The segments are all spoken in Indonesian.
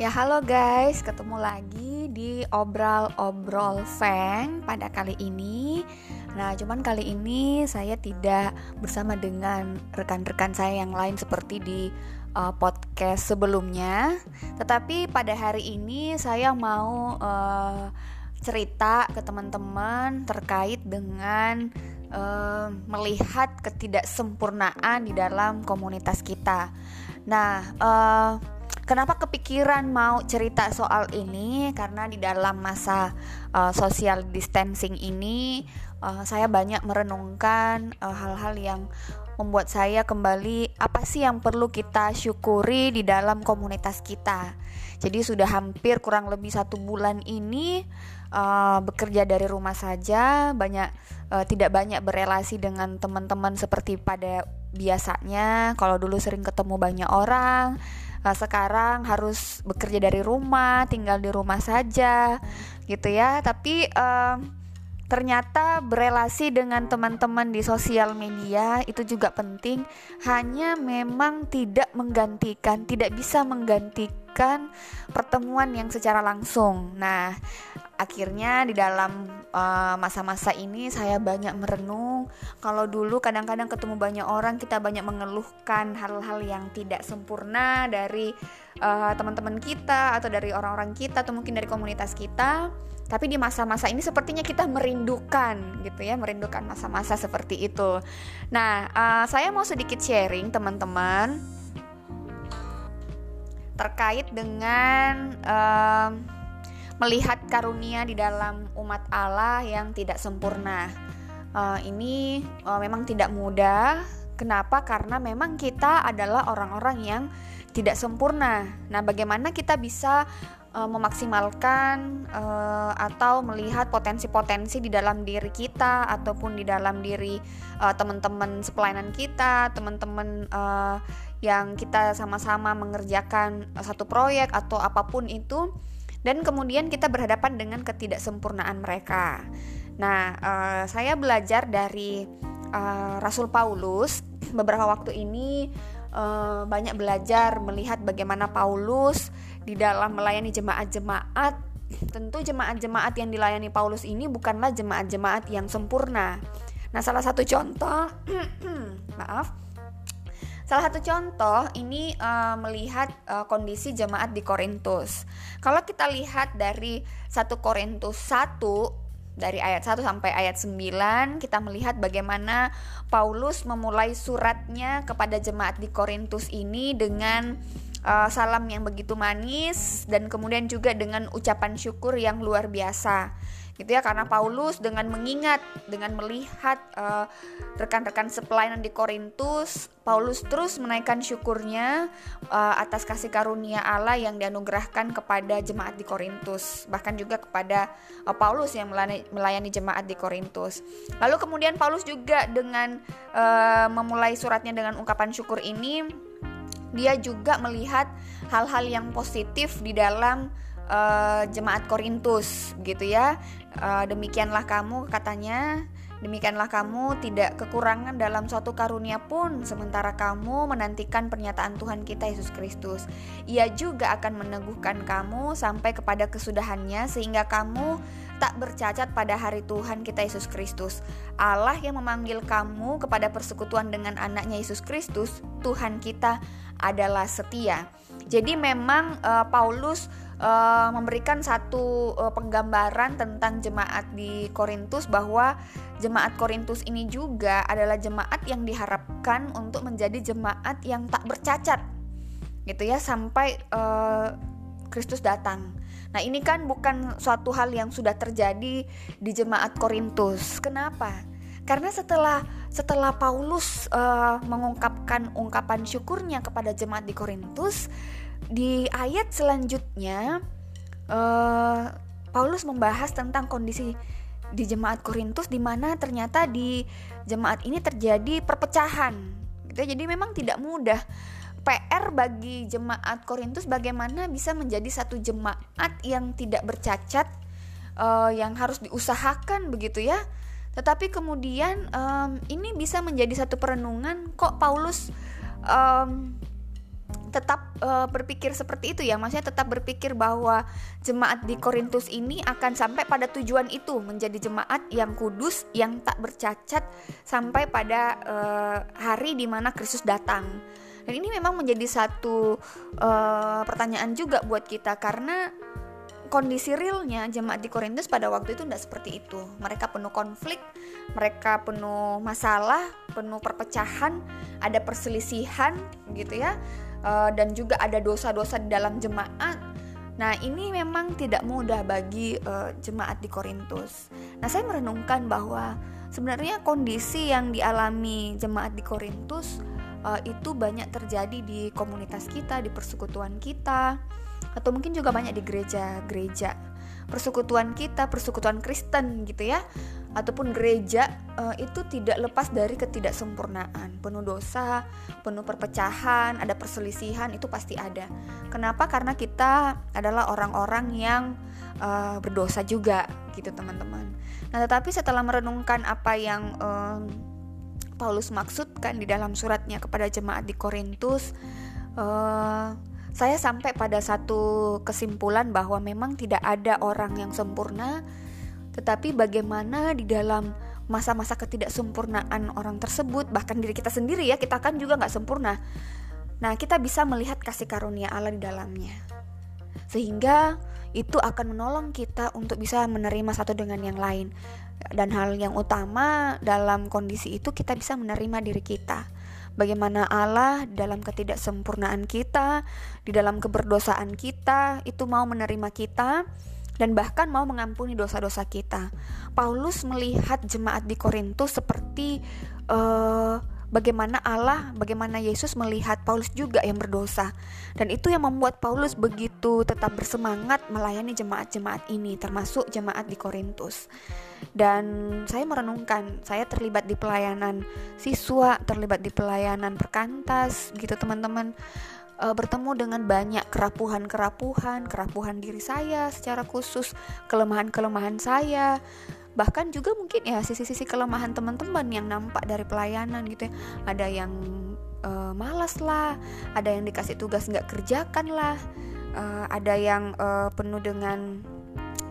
Ya halo guys, ketemu lagi di obrol-obrol Feng pada kali ini. Nah cuman kali ini saya tidak bersama dengan rekan-rekan saya yang lain seperti di uh, podcast sebelumnya. Tetapi pada hari ini saya mau uh, cerita ke teman-teman terkait dengan uh, melihat ketidaksempurnaan di dalam komunitas kita. Nah uh, Kenapa kepikiran mau cerita soal ini? Karena di dalam masa uh, social distancing ini, uh, saya banyak merenungkan eh, hal-hal uh, yang membuat saya kembali apa sih yang perlu kita syukuri di dalam komunitas kita. Jadi sudah hampir kurang lebih satu bulan ini uh, bekerja dari rumah saja, banyak uh, tidak banyak berelasi dengan teman-teman seperti pada biasanya. Kalau dulu sering ketemu banyak orang uh, sekarang harus bekerja dari rumah, tinggal di rumah saja, gitu ya. Tapi uh, ternyata berelasi dengan teman-teman di sosial media itu juga penting. Hanya memang tidak menggantikan, tidak bisa menggantikan pertemuan yang secara langsung. Nah, akhirnya di dalam masa-masa uh, ini saya banyak merenung. Kalau dulu kadang-kadang ketemu banyak orang kita banyak mengeluhkan hal-hal yang tidak sempurna dari uh, teman-teman kita atau dari orang-orang kita atau mungkin dari komunitas kita. Tapi di masa-masa ini sepertinya kita merindukan gitu ya merindukan masa-masa seperti itu. Nah uh, saya mau sedikit sharing teman-teman terkait dengan uh, melihat karunia di dalam umat Allah yang tidak sempurna. Uh, ini uh, memang tidak mudah. Kenapa? Karena memang kita adalah orang-orang yang tidak sempurna. Nah, bagaimana kita bisa uh, memaksimalkan uh, atau melihat potensi-potensi di dalam diri kita ataupun di dalam diri uh, teman-teman sepelayanan kita, teman-teman uh, yang kita sama-sama mengerjakan satu proyek atau apa pun itu dan kemudian kita berhadapan dengan ketidaksempurnaan mereka. Nah, uh, saya belajar dari uh, Rasul Paulus beberapa waktu ini uh, banyak belajar melihat bagaimana Paulus di dalam melayani jemaat-jemaat. Tentu jemaat-jemaat yang dilayani Paulus ini bukanlah jemaat-jemaat yang sempurna. Nah, salah satu contoh, maaf, Salah satu contoh ini uh, melihat uh, kondisi jemaat di Korintus. Kalau kita lihat dari 1 Korintus 1 dari ayat 1 sampai ayat 9 kita melihat bagaimana Paulus memulai suratnya kepada jemaat di Korintus ini dengan uh, salam yang begitu manis dan kemudian juga dengan ucapan syukur yang luar biasa gitu ya karena Paulus dengan mengingat dengan melihat uh, rekan-rekan sepelayanan di Korintus Paulus terus menaikkan syukurnya uh, atas kasih karunia Allah yang dianugerahkan kepada jemaat di Korintus bahkan juga kepada uh, Paulus yang melayani, melayani jemaat di Korintus. Lalu kemudian Paulus juga dengan uh, memulai suratnya dengan ungkapan syukur ini dia juga melihat hal-hal yang positif di dalam uh, jemaat Korintus gitu ya. Uh, demikianlah kamu katanya Demikianlah kamu tidak kekurangan dalam suatu karunia pun sementara kamu menantikan pernyataan Tuhan kita Yesus Kristus. Ia juga akan meneguhkan kamu sampai kepada kesudahannya sehingga kamu tak bercacat pada hari Tuhan kita Yesus Kristus. Allah yang memanggil kamu kepada persekutuan dengan anaknya Yesus Kristus, Tuhan kita adalah setia. Jadi memang uh, Paulus uh, memberikan satu uh, penggambaran tentang jemaat di Korintus bahwa jemaat Korintus ini juga adalah jemaat yang diharapkan untuk menjadi jemaat yang tak bercacat gitu ya sampai uh, Kristus datang. Nah, ini kan bukan suatu hal yang sudah terjadi di jemaat Korintus. Kenapa? Karena setelah setelah Paulus uh, mengungkapkan ungkapan syukurnya kepada jemaat di Korintus, di ayat selanjutnya uh, Paulus membahas tentang kondisi di jemaat Korintus di mana ternyata di jemaat ini terjadi perpecahan gitu ya. jadi memang tidak mudah PR bagi jemaat Korintus bagaimana bisa menjadi satu jemaat yang tidak bercacat uh, yang harus diusahakan begitu ya tetapi kemudian um, ini bisa menjadi satu perenungan kok Paulus um, tetap uh, berpikir seperti itu ya. Maksudnya tetap berpikir bahwa jemaat di Korintus ini akan sampai pada tujuan itu. Menjadi jemaat yang kudus yang tak bercacat sampai pada uh, hari di mana Kristus datang. Dan ini memang menjadi satu uh, pertanyaan juga buat kita. Karena kondisi realnya jemaat di Korintus pada waktu itu tidak seperti itu. Mereka penuh konflik, mereka penuh masalah, penuh perpecahan, ada perselisihan gitu ya, uh, dan juga ada dosa-dosa di dalam jemaat. Nah ini memang tidak mudah bagi uh, jemaat di Korintus. Nah saya merenungkan bahwa sebenarnya kondisi yang dialami jemaat di Korintus uh, itu banyak terjadi di komunitas kita, di persekutuan kita atau mungkin juga banyak di gereja-gereja persekutuan kita, persekutuan Kristen gitu ya, ataupun gereja uh, itu tidak lepas dari ketidaksempurnaan, penuh dosa, penuh perpecahan, ada perselisihan itu pasti ada. Kenapa? Karena kita adalah orang-orang yang uh, berdosa juga gitu teman-teman. Nah, tetapi setelah merenungkan apa yang um, Paulus maksudkan di dalam suratnya kepada jemaat di Korintus, uh, saya sampai pada satu kesimpulan bahwa memang tidak ada orang yang sempurna, tetapi bagaimana di dalam masa-masa ketidaksempurnaan orang tersebut, bahkan diri kita sendiri ya, kita kan juga nggak sempurna. Nah, kita bisa melihat kasih karunia Allah di dalamnya. Sehingga itu akan menolong kita untuk bisa menerima satu dengan yang lain. Dan hal yang utama dalam kondisi itu kita bisa menerima diri kita bagaimana Allah dalam ketidaksempurnaan kita, di dalam keberdosaan kita, itu mau menerima kita dan bahkan mau mengampuni dosa-dosa kita. Paulus melihat jemaat di Korintus seperti uh, bagaimana Allah, bagaimana Yesus melihat Paulus juga yang berdosa. Dan itu yang membuat Paulus begitu tetap bersemangat melayani jemaat-jemaat ini, termasuk jemaat di Korintus. Dan saya merenungkan, saya terlibat di pelayanan siswa, terlibat di pelayanan perkantas gitu teman-teman e, bertemu dengan banyak kerapuhan-kerapuhan, kerapuhan diri saya secara khusus, kelemahan-kelemahan saya, bahkan juga mungkin ya sisi-sisi kelemahan teman-teman yang nampak dari pelayanan gitu ya. Ada yang uh, malas lah ada yang dikasih tugas nggak kerjakan lah uh, ada yang uh, penuh dengan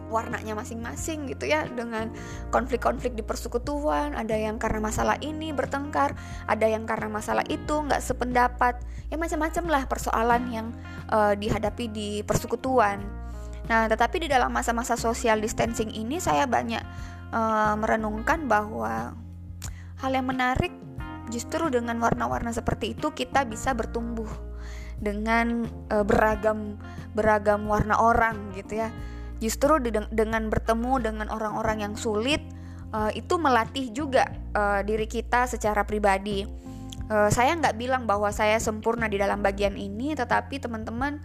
warnanya masing-masing gitu ya dengan konflik-konflik di persekutuan ada yang karena masalah ini bertengkar ada yang karena masalah itu nggak sependapat ya macam-macam lah persoalan yang uh, dihadapi di persekutuan Nah, tetapi di dalam masa-masa social distancing ini saya banyak uh, merenungkan bahwa hal yang menarik justru dengan warna-warna seperti itu kita bisa bertumbuh dengan uh, beragam beragam warna orang gitu ya. Justru dengan bertemu dengan orang-orang yang sulit uh, itu melatih juga uh, diri kita secara pribadi. Uh, saya nggak bilang bahwa saya sempurna di dalam bagian ini, tetapi teman-teman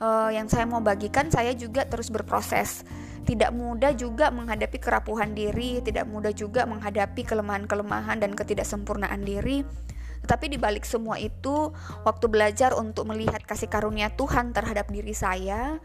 uh, yang saya mau bagikan saya juga terus berproses tidak mudah juga menghadapi kerapuhan diri tidak mudah juga menghadapi kelemahan-kelemahan dan ketidaksempurnaan diri tetapi di balik semua itu waktu belajar untuk melihat kasih karunia Tuhan terhadap diri saya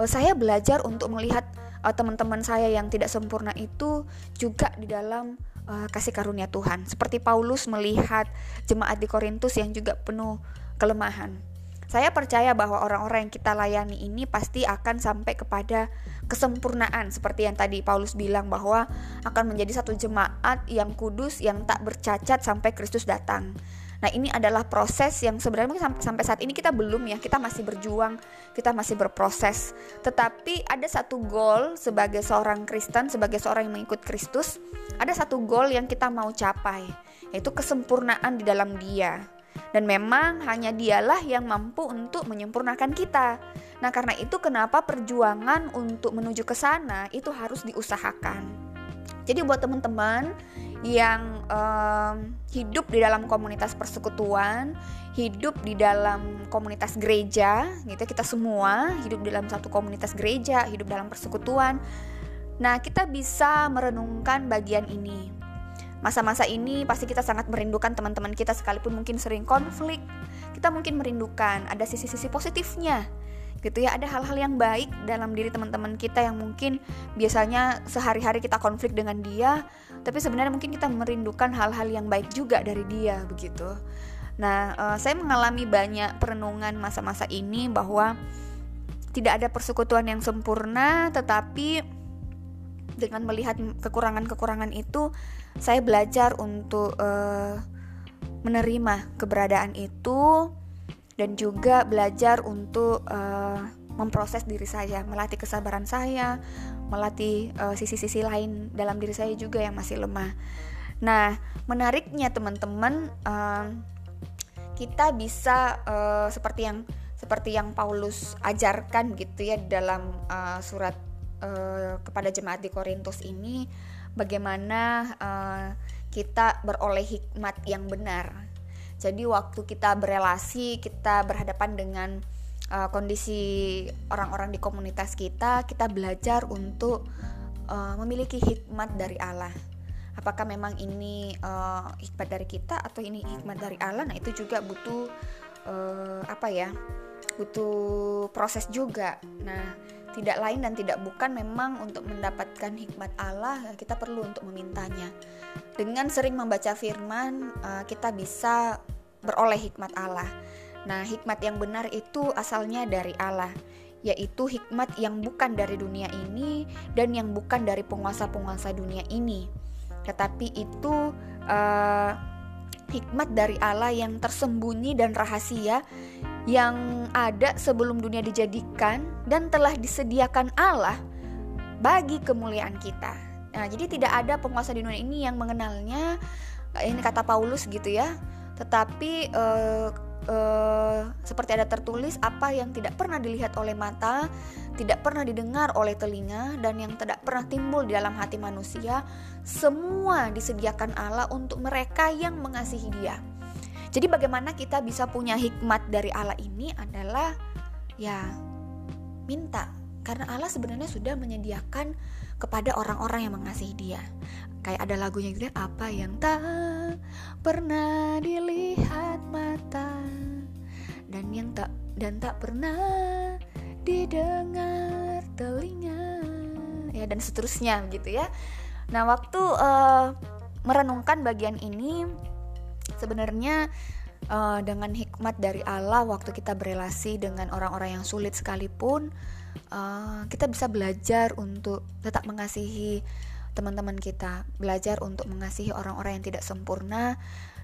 uh, saya belajar untuk melihat uh, teman-teman saya yang tidak sempurna itu juga di dalam uh, kasih karunia Tuhan seperti Paulus melihat jemaat di Korintus yang juga penuh kelemahan saya percaya bahwa orang-orang yang kita layani ini pasti akan sampai kepada kesempurnaan seperti yang tadi Paulus bilang bahwa akan menjadi satu jemaat yang kudus yang tak bercacat sampai Kristus datang. Nah, ini adalah proses yang sebenarnya sampai saat ini kita belum ya, kita masih berjuang, kita masih berproses. Tetapi ada satu goal sebagai seorang Kristen, sebagai seorang yang mengikut Kristus, ada satu goal yang kita mau capai, yaitu kesempurnaan di dalam Dia. Dan memang hanya dialah yang mampu untuk menyempurnakan kita. Nah, karena itu kenapa perjuangan untuk menuju ke sana itu harus diusahakan. Jadi buat teman-teman yang um, hidup di dalam komunitas persekutuan, hidup di dalam komunitas gereja, gitu kita semua hidup dalam satu komunitas gereja, hidup dalam persekutuan. Nah, kita bisa merenungkan bagian ini Masa-masa ini pasti kita sangat merindukan teman-teman kita sekalipun mungkin sering konflik. Kita mungkin merindukan ada sisi-sisi positifnya. Gitu ya, ada hal-hal yang baik dalam diri teman-teman kita yang mungkin biasanya sehari-hari kita konflik dengan dia, tapi sebenarnya mungkin kita merindukan hal-hal yang baik juga dari dia begitu. Nah, uh, saya mengalami banyak perenungan masa-masa ini bahwa tidak ada persekutuan yang sempurna, tetapi dengan melihat kekurangan-kekurangan itu, saya belajar untuk uh, menerima keberadaan itu dan juga belajar untuk uh, memproses diri saya, melatih kesabaran saya, melatih sisi sisi-sisi lain dalam diri saya juga yang masih lemah. Nah, menariknya teman-teman, uh, kita bisa uh, seperti yang seperti yang Paulus ajarkan gitu ya dalam uh, surat uh, kepada jemaat di Korintus ini bagaimana uh, kita beroleh hikmat yang benar. Jadi waktu kita berelasi, kita berhadapan dengan uh, kondisi orang-orang di komunitas kita, kita belajar untuk uh, memiliki hikmat dari Allah. Apakah memang ini uh, hikmat dari kita atau ini hikmat dari Allah? Nah itu juga butuh uh, apa ya butuh proses juga. Nah tidak lain dan tidak bukan memang untuk mendapatkan hikmat Allah kita perlu untuk memintanya. Dengan sering membaca firman uh, kita bisa beroleh hikmat Allah. Nah hikmat yang benar itu asalnya dari Allah yaitu hikmat yang bukan dari dunia ini dan yang bukan dari penguasa-penguasa dunia ini. Tetapi itu uh, hikmat dari Allah yang tersembunyi dan rahasia yang ada sebelum dunia dijadikan dan telah disediakan Allah bagi kemuliaan kita. Nah, jadi tidak ada penguasa di dunia ini yang mengenalnya. Ini kata Paulus gitu ya. Tetapi uh, uh, seperti ada tertulis apa yang tidak pernah dilihat oleh mata, tidak pernah didengar oleh telinga dan yang tidak pernah timbul di dalam hati manusia, semua disediakan Allah untuk mereka yang mengasihi Dia. Jadi bagaimana kita bisa punya hikmat dari Allah ini adalah ya minta karena Allah sebenarnya sudah menyediakan kepada orang-orang yang mengasihi Dia. Kayak ada lagunya gitu ya, apa yang tak pernah dilihat mata dan yang tak dan tak pernah didengar telinga ya dan seterusnya gitu ya. Nah, waktu uh, merenungkan bagian ini sebenarnya uh, dengan hikmat dari Allah waktu kita berelasi dengan orang-orang yang sulit sekalipun uh, kita bisa belajar untuk tetap mengasihi teman-teman kita, belajar untuk mengasihi orang-orang yang tidak sempurna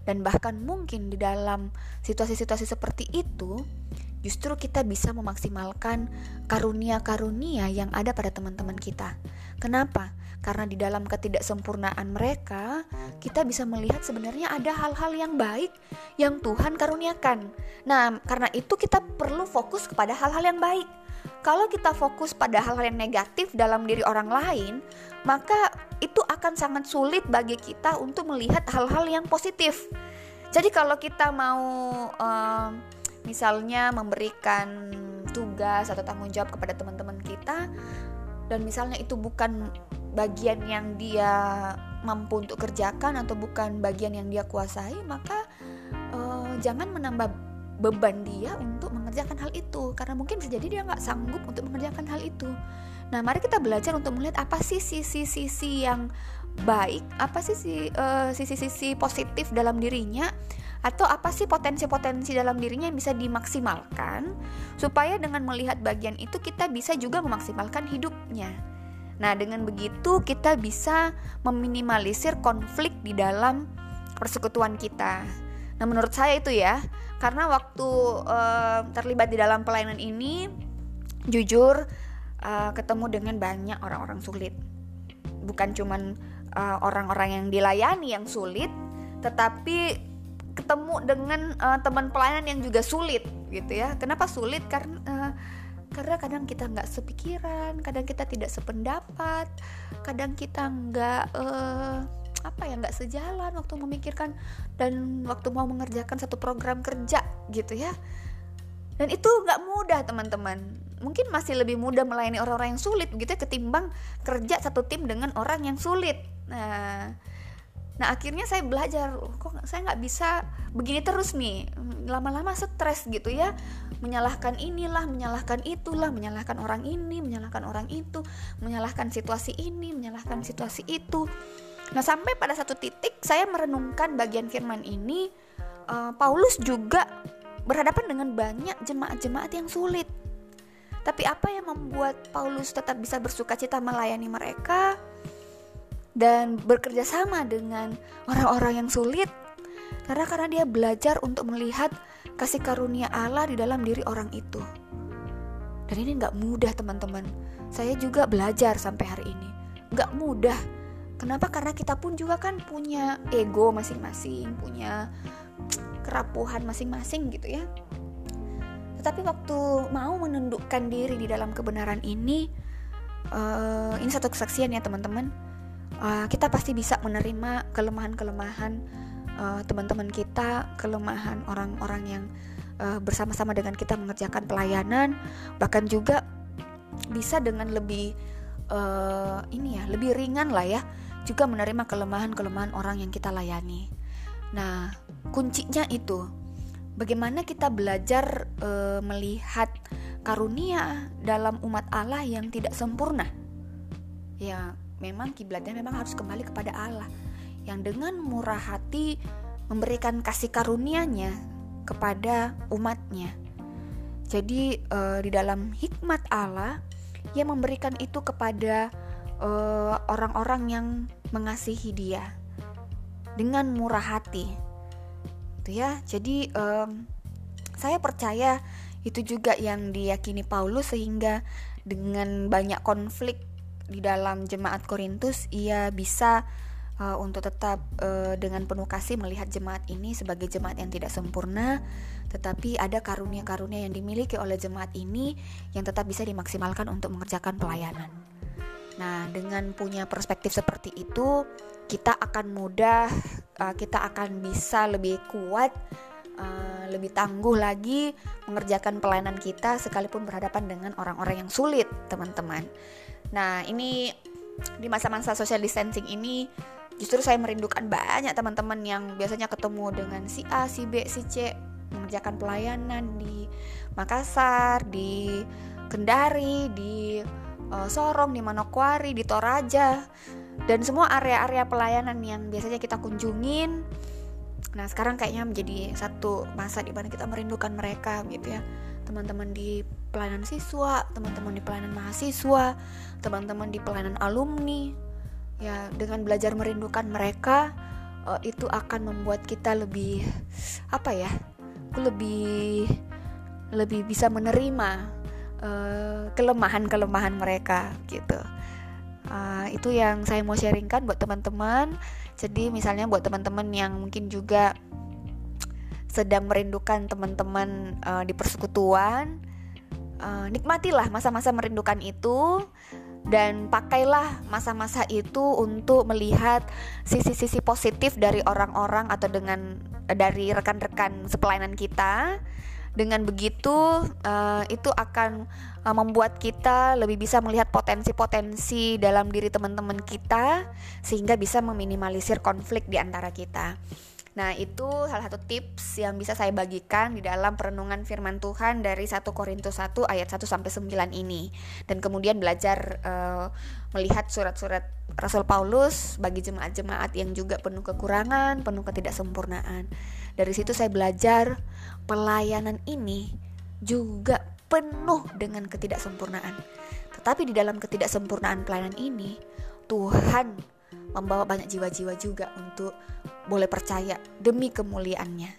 dan bahkan mungkin di dalam situasi-situasi seperti itu justru kita bisa memaksimalkan karunia-karunia yang ada pada teman-teman kita. Kenapa? Karena di dalam ketidaksempurnaan mereka, kita bisa melihat sebenarnya ada hal-hal yang baik yang Tuhan karuniakan. Nah, karena itu kita perlu fokus kepada hal-hal yang baik. Kalau kita fokus pada hal-hal yang negatif dalam diri orang lain, maka itu akan sangat sulit bagi kita untuk melihat hal-hal yang positif. Jadi kalau kita mau uh, misalnya memberikan tugas atau tanggung jawab kepada teman-teman kita dan misalnya itu bukan bagian yang dia mampu untuk kerjakan atau bukan bagian yang dia kuasai, maka uh, jangan menambah beban dia untuk mengerjakan hal itu karena mungkin bisa jadi dia nggak sanggup untuk mengerjakan hal itu. Nah, mari kita belajar untuk melihat apa sih sisi-sisi yang baik, apa sih eh, sisi-sisi positif dalam dirinya atau apa sih potensi-potensi dalam dirinya yang bisa dimaksimalkan supaya dengan melihat bagian itu kita bisa juga memaksimalkan hidupnya. Nah, dengan begitu kita bisa meminimalisir konflik di dalam persekutuan kita. Nah, menurut saya itu ya, karena waktu uh, terlibat di dalam pelayanan ini, jujur uh, ketemu dengan banyak orang-orang sulit. Bukan cuman uh, orang-orang yang dilayani yang sulit, tetapi ketemu dengan uh, teman pelayanan yang juga sulit gitu ya. Kenapa sulit? Karena uh, karena kadang kita nggak sepikiran, kadang kita tidak sependapat, kadang kita nggak uh, apa ya nggak sejalan waktu memikirkan dan waktu mau mengerjakan satu program kerja gitu ya. Dan itu nggak mudah teman-teman mungkin masih lebih mudah melayani orang-orang yang sulit begitu ya ketimbang kerja satu tim dengan orang yang sulit nah nah akhirnya saya belajar oh, kok saya nggak bisa begini terus nih. Lama-lama stres gitu ya. Menyalahkan inilah menyalahkan itulah menyalahkan orang ini menyalahkan orang itu menyalahkan situasi ini menyalahkan situasi itu. Nah sampai pada satu titik saya merenungkan bagian firman ini uh, Paulus juga berhadapan dengan banyak jemaat-jemaat yang sulit. Tapi apa yang membuat Paulus tetap bisa bersuka cita melayani mereka dan bekerja sama dengan orang-orang yang sulit? Karena karena dia belajar untuk melihat kasih karunia Allah di dalam diri orang itu. Dan ini nggak mudah teman-teman. Saya juga belajar sampai hari ini. Nggak mudah. Kenapa? Karena kita pun juga kan punya ego masing-masing, punya kerapuhan masing-masing gitu ya. Tetapi waktu mau menundukkan diri di dalam kebenaran ini, uh, ini satu kesaksian ya teman-teman. Uh, kita pasti bisa menerima kelemahan-kelemahan uh, teman-teman kita, kelemahan orang-orang yang uh, bersama-sama dengan kita mengerjakan pelayanan, bahkan juga bisa dengan lebih uh, ini ya, lebih ringan lah ya, juga menerima kelemahan-kelemahan orang yang kita layani. Nah, kuncinya itu bagaimana kita belajar e, melihat karunia dalam umat Allah yang tidak sempurna. Ya, memang kiblatnya memang harus kembali kepada Allah yang dengan murah hati memberikan kasih karunia-Nya kepada umatnya. Jadi e, di dalam hikmat Allah ia memberikan itu kepada orang-orang yang mengasihi Dia dengan murah hati gitu ya. Jadi um, saya percaya itu juga yang diyakini Paulus sehingga dengan banyak konflik di dalam jemaat Korintus ia bisa uh, untuk tetap uh, dengan penuh kasih melihat jemaat ini sebagai jemaat yang tidak sempurna, tetapi ada karunia-karunia yang dimiliki oleh jemaat ini yang tetap bisa dimaksimalkan untuk mengerjakan pelayanan. Nah, dengan punya perspektif seperti itu, kita akan mudah, uh, kita akan bisa lebih kuat, uh, lebih tangguh lagi mengerjakan pelayanan kita sekalipun berhadapan dengan orang-orang yang sulit, teman-teman. Nah, ini di masa-masa social distancing ini justru saya merindukan banyak teman-teman yang biasanya ketemu dengan si A, si B, si C mengerjakan pelayanan di Makassar, di Kendari, di uh, Sorong, di Manokwari, di Toraja dan semua area-area pelayanan yang biasanya kita kunjungin. Nah sekarang kayaknya menjadi satu masa di mana kita merindukan mereka gitu ya teman-teman di pelayanan siswa teman-teman di pelayanan mahasiswa teman-teman di pelayanan alumni ya dengan belajar merindukan mereka uh, itu akan membuat kita lebih apa ya lebih lebih bisa menerima uh, kelemahan-kelemahan mereka gitu. Uh, itu yang saya mau sharingkan buat teman-teman. Jadi misalnya buat teman-teman yang mungkin juga sedang merindukan teman-teman uh, di persekutuan uh, nikmatilah masa-masa merindukan itu dan pakailah masa-masa itu untuk melihat sisi-sisi positif dari orang-orang atau dengan dari rekan-rekan sepelayanan kita dengan begitu, uh, itu akan uh, membuat kita lebih bisa melihat potensi-potensi dalam diri teman-teman kita, sehingga bisa meminimalisir konflik di antara kita. Nah, itu salah satu tips yang bisa saya bagikan di dalam perenungan firman Tuhan dari 1 Korintus 1 ayat 1 sampai 9 ini. Dan kemudian belajar uh, melihat surat-surat Rasul Paulus bagi jemaat-jemaat yang juga penuh kekurangan, penuh ketidaksempurnaan. Dari situ saya belajar pelayanan ini juga penuh dengan ketidaksempurnaan. Tetapi di dalam ketidaksempurnaan pelayanan ini, Tuhan membawa banyak jiwa-jiwa juga untuk boleh percaya demi kemuliaannya.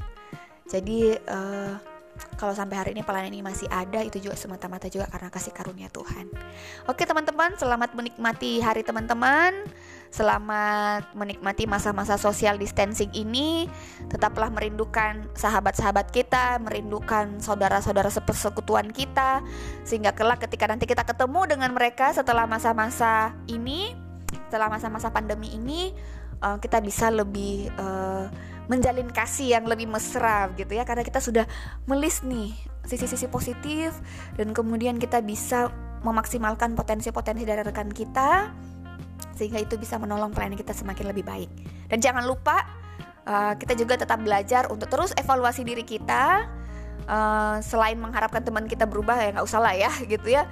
Jadi uh, kalau sampai hari ini pelayanan ini masih ada itu juga semata-mata juga karena kasih karunia Tuhan. Oke teman-teman, selamat menikmati hari teman-teman. Selamat menikmati masa-masa social distancing ini. Tetaplah merindukan sahabat-sahabat kita, merindukan saudara-saudara sepersekutuan kita sehingga kelak ketika nanti kita ketemu dengan mereka setelah masa-masa ini setelah masa-masa pandemi ini uh, kita bisa lebih uh, menjalin kasih yang lebih mesra gitu ya. Karena kita sudah melis nih sisi-sisi positif dan kemudian kita bisa memaksimalkan potensi-potensi dari rekan kita sehingga itu bisa menolong pelayanan kita semakin lebih baik. Dan jangan lupa uh, kita juga tetap belajar untuk terus evaluasi diri kita uh, selain mengharapkan teman kita berubah ya nggak usah lah ya gitu ya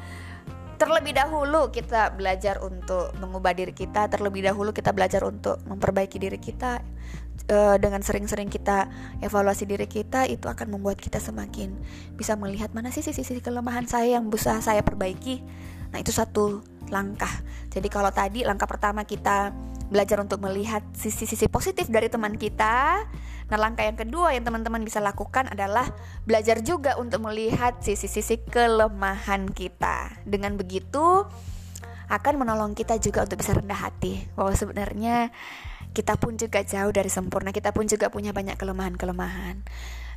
terlebih dahulu kita belajar untuk mengubah diri kita, terlebih dahulu kita belajar untuk memperbaiki diri kita, uh, dengan sering-sering kita evaluasi diri kita itu akan membuat kita semakin bisa melihat mana sih sisi-sisi kelemahan saya yang bisa saya perbaiki. Nah, itu satu langkah. Jadi kalau tadi langkah pertama kita belajar untuk melihat sisi-sisi positif dari teman kita. Nah, langkah yang kedua yang teman-teman bisa lakukan adalah belajar juga untuk melihat sisi-sisi kelemahan kita. Dengan begitu akan menolong kita juga untuk bisa rendah hati bahwa sebenarnya kita pun juga jauh dari sempurna, kita pun juga punya banyak kelemahan-kelemahan.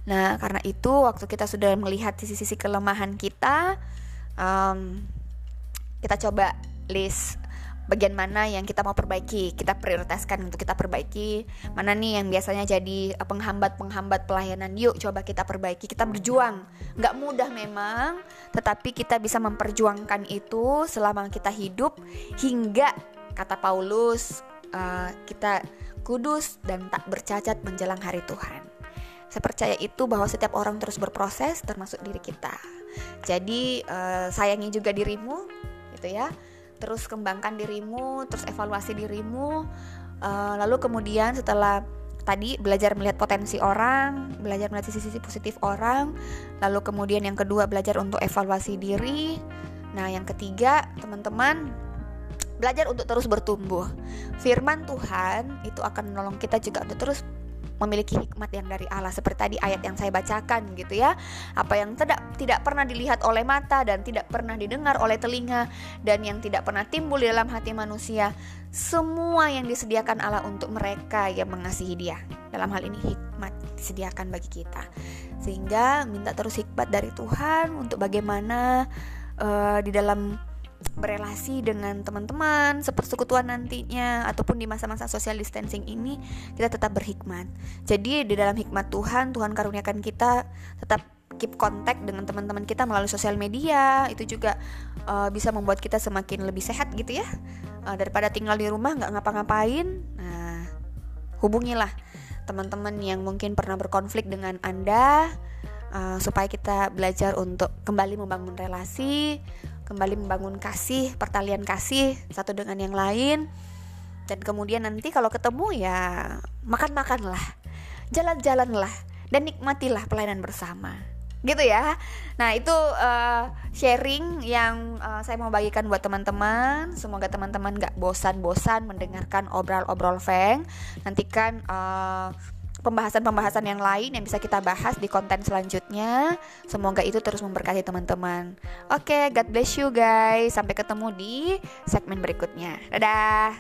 Nah, karena itu waktu kita sudah melihat sisi-sisi kelemahan kita, um, kita coba list bagian mana yang kita mau perbaiki kita prioritaskan untuk kita perbaiki. Mana nih yang biasanya jadi eh, penghambat-penghambat pelayanan? Yuk coba kita perbaiki. Kita berjuang. Nggak mudah memang tetapi kita bisa memperjuangkan itu selama kita hidup hingga kata Paulus uh, kita kudus dan tak bercacat menjelang hari Tuhan. Saya percaya itu bahwa setiap orang terus berproses termasuk diri kita. Jadi uh, sayangi juga dirimu gitu ya terus kembangkan dirimu, terus evaluasi dirimu. Uh, lalu kemudian setelah tadi belajar melihat potensi orang, belajar melihat sisi-sisi positif orang, lalu kemudian yang kedua belajar untuk evaluasi diri. Nah, yang ketiga, teman-teman belajar untuk terus bertumbuh. Firman Tuhan itu akan menolong kita juga untuk terus memiliki hikmat yang dari Allah seperti tadi ayat yang saya bacakan gitu ya. Apa yang tidak tidak pernah dilihat oleh mata dan tidak pernah didengar oleh telinga dan yang tidak pernah timbul di dalam hati manusia semua yang disediakan Allah untuk mereka yang mengasihi dia. Dalam hal ini hikmat disediakan bagi kita. Sehingga minta terus hikmat dari Tuhan untuk bagaimana uh, di dalam berelasi dengan teman-teman, sepersekutuan nantinya ataupun di masa-masa social distancing ini kita tetap berhikmat. Jadi di dalam hikmat Tuhan, Tuhan karuniakan kita tetap keep kontak dengan teman-teman kita melalui sosial media itu juga uh, bisa membuat kita semakin lebih sehat gitu ya uh, daripada tinggal di rumah nggak ngapa-ngapain nah hubungilah teman-teman yang mungkin pernah berkonflik dengan anda uh, supaya kita belajar untuk kembali membangun relasi kembali membangun kasih, pertalian kasih satu dengan yang lain. Dan kemudian nanti kalau ketemu ya makan-makanlah, jalan-jalanlah dan nikmatilah pelayanan bersama. Gitu ya. Nah, itu uh, sharing yang uh, saya mau bagikan buat teman-teman. Semoga teman-teman gak bosan-bosan mendengarkan obrol-obrol Feng. Nantikan uh, pembahasan-pembahasan yang lain yang bisa kita bahas di konten selanjutnya. Semoga itu terus memberkati teman-teman. Oke, okay, God bless you guys. Sampai ketemu di segmen berikutnya. Dadah.